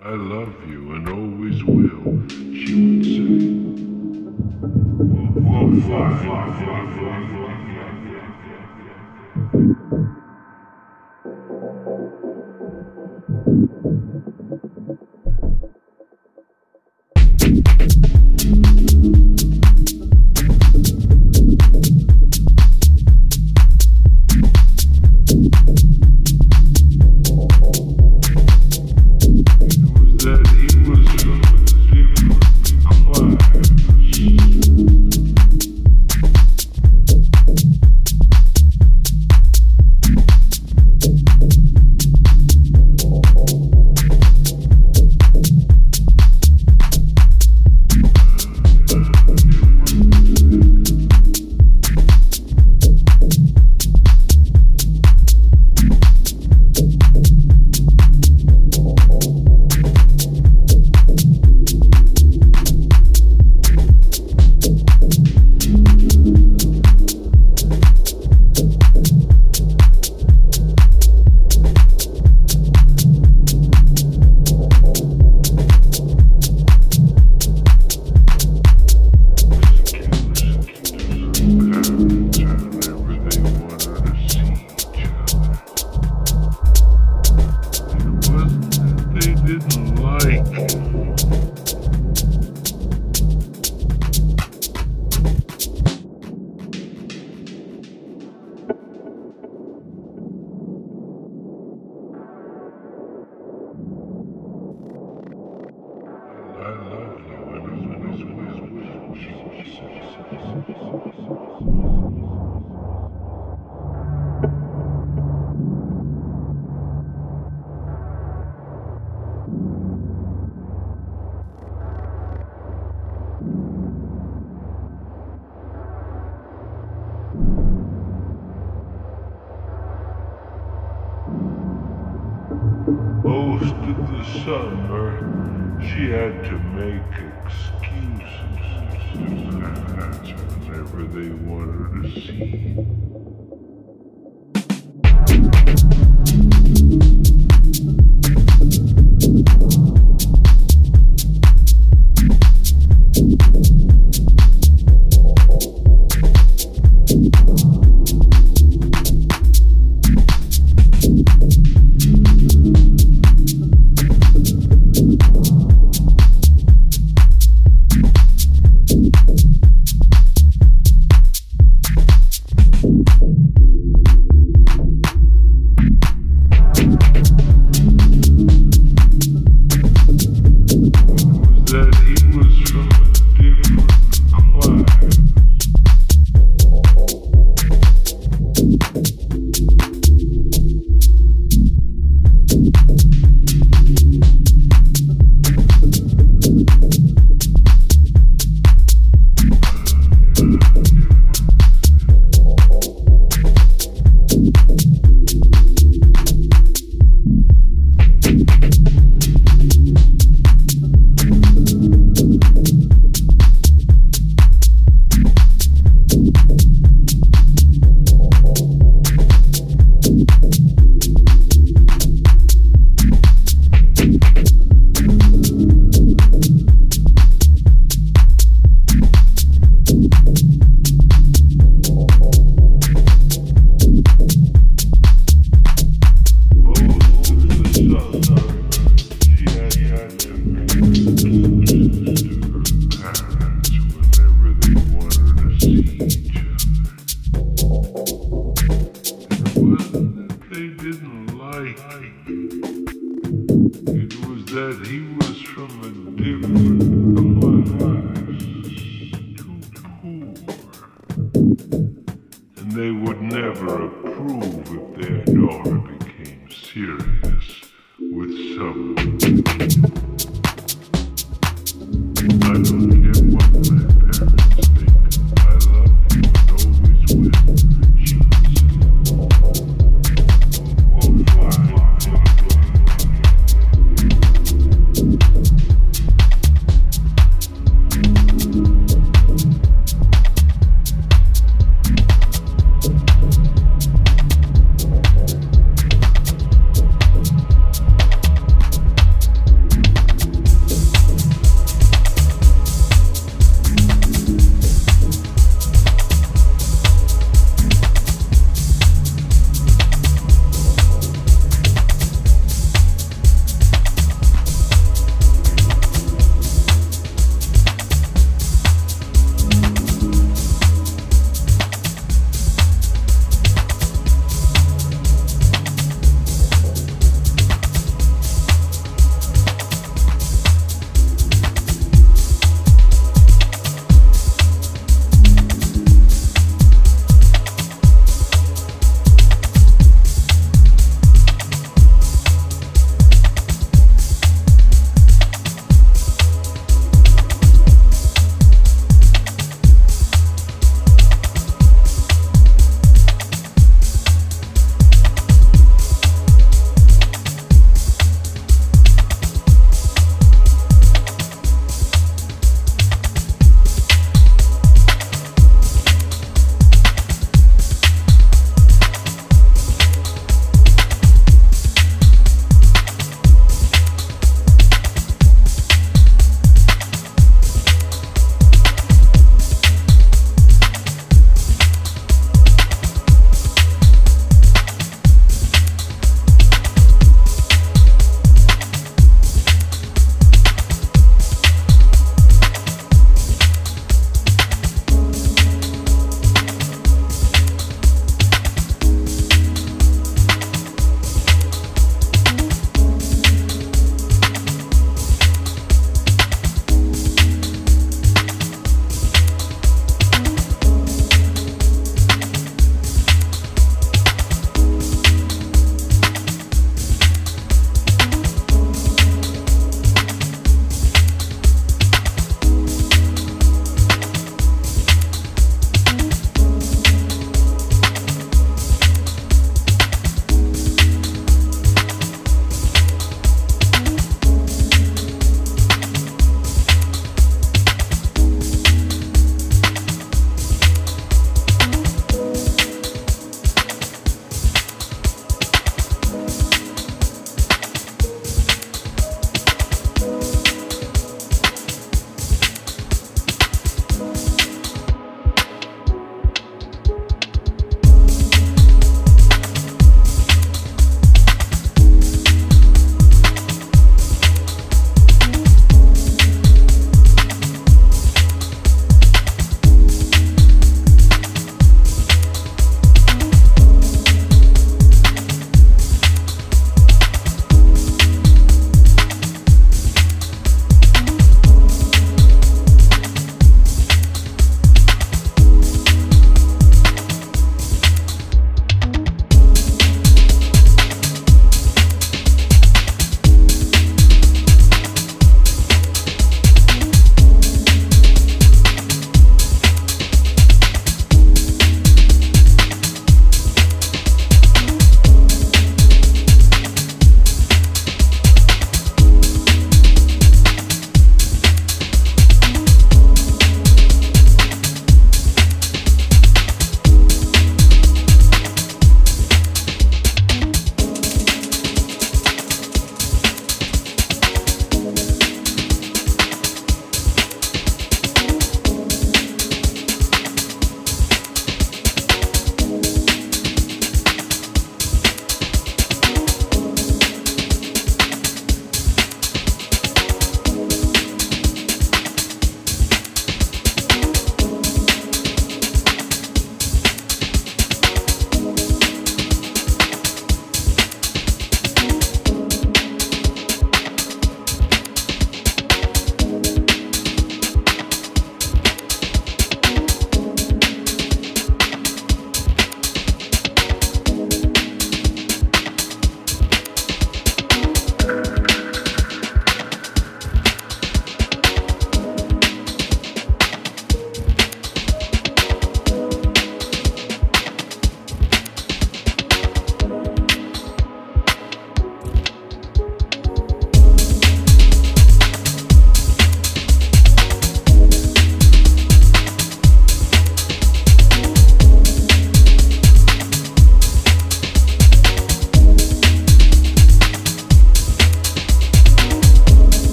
I love you and always will, she would say.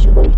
Julie.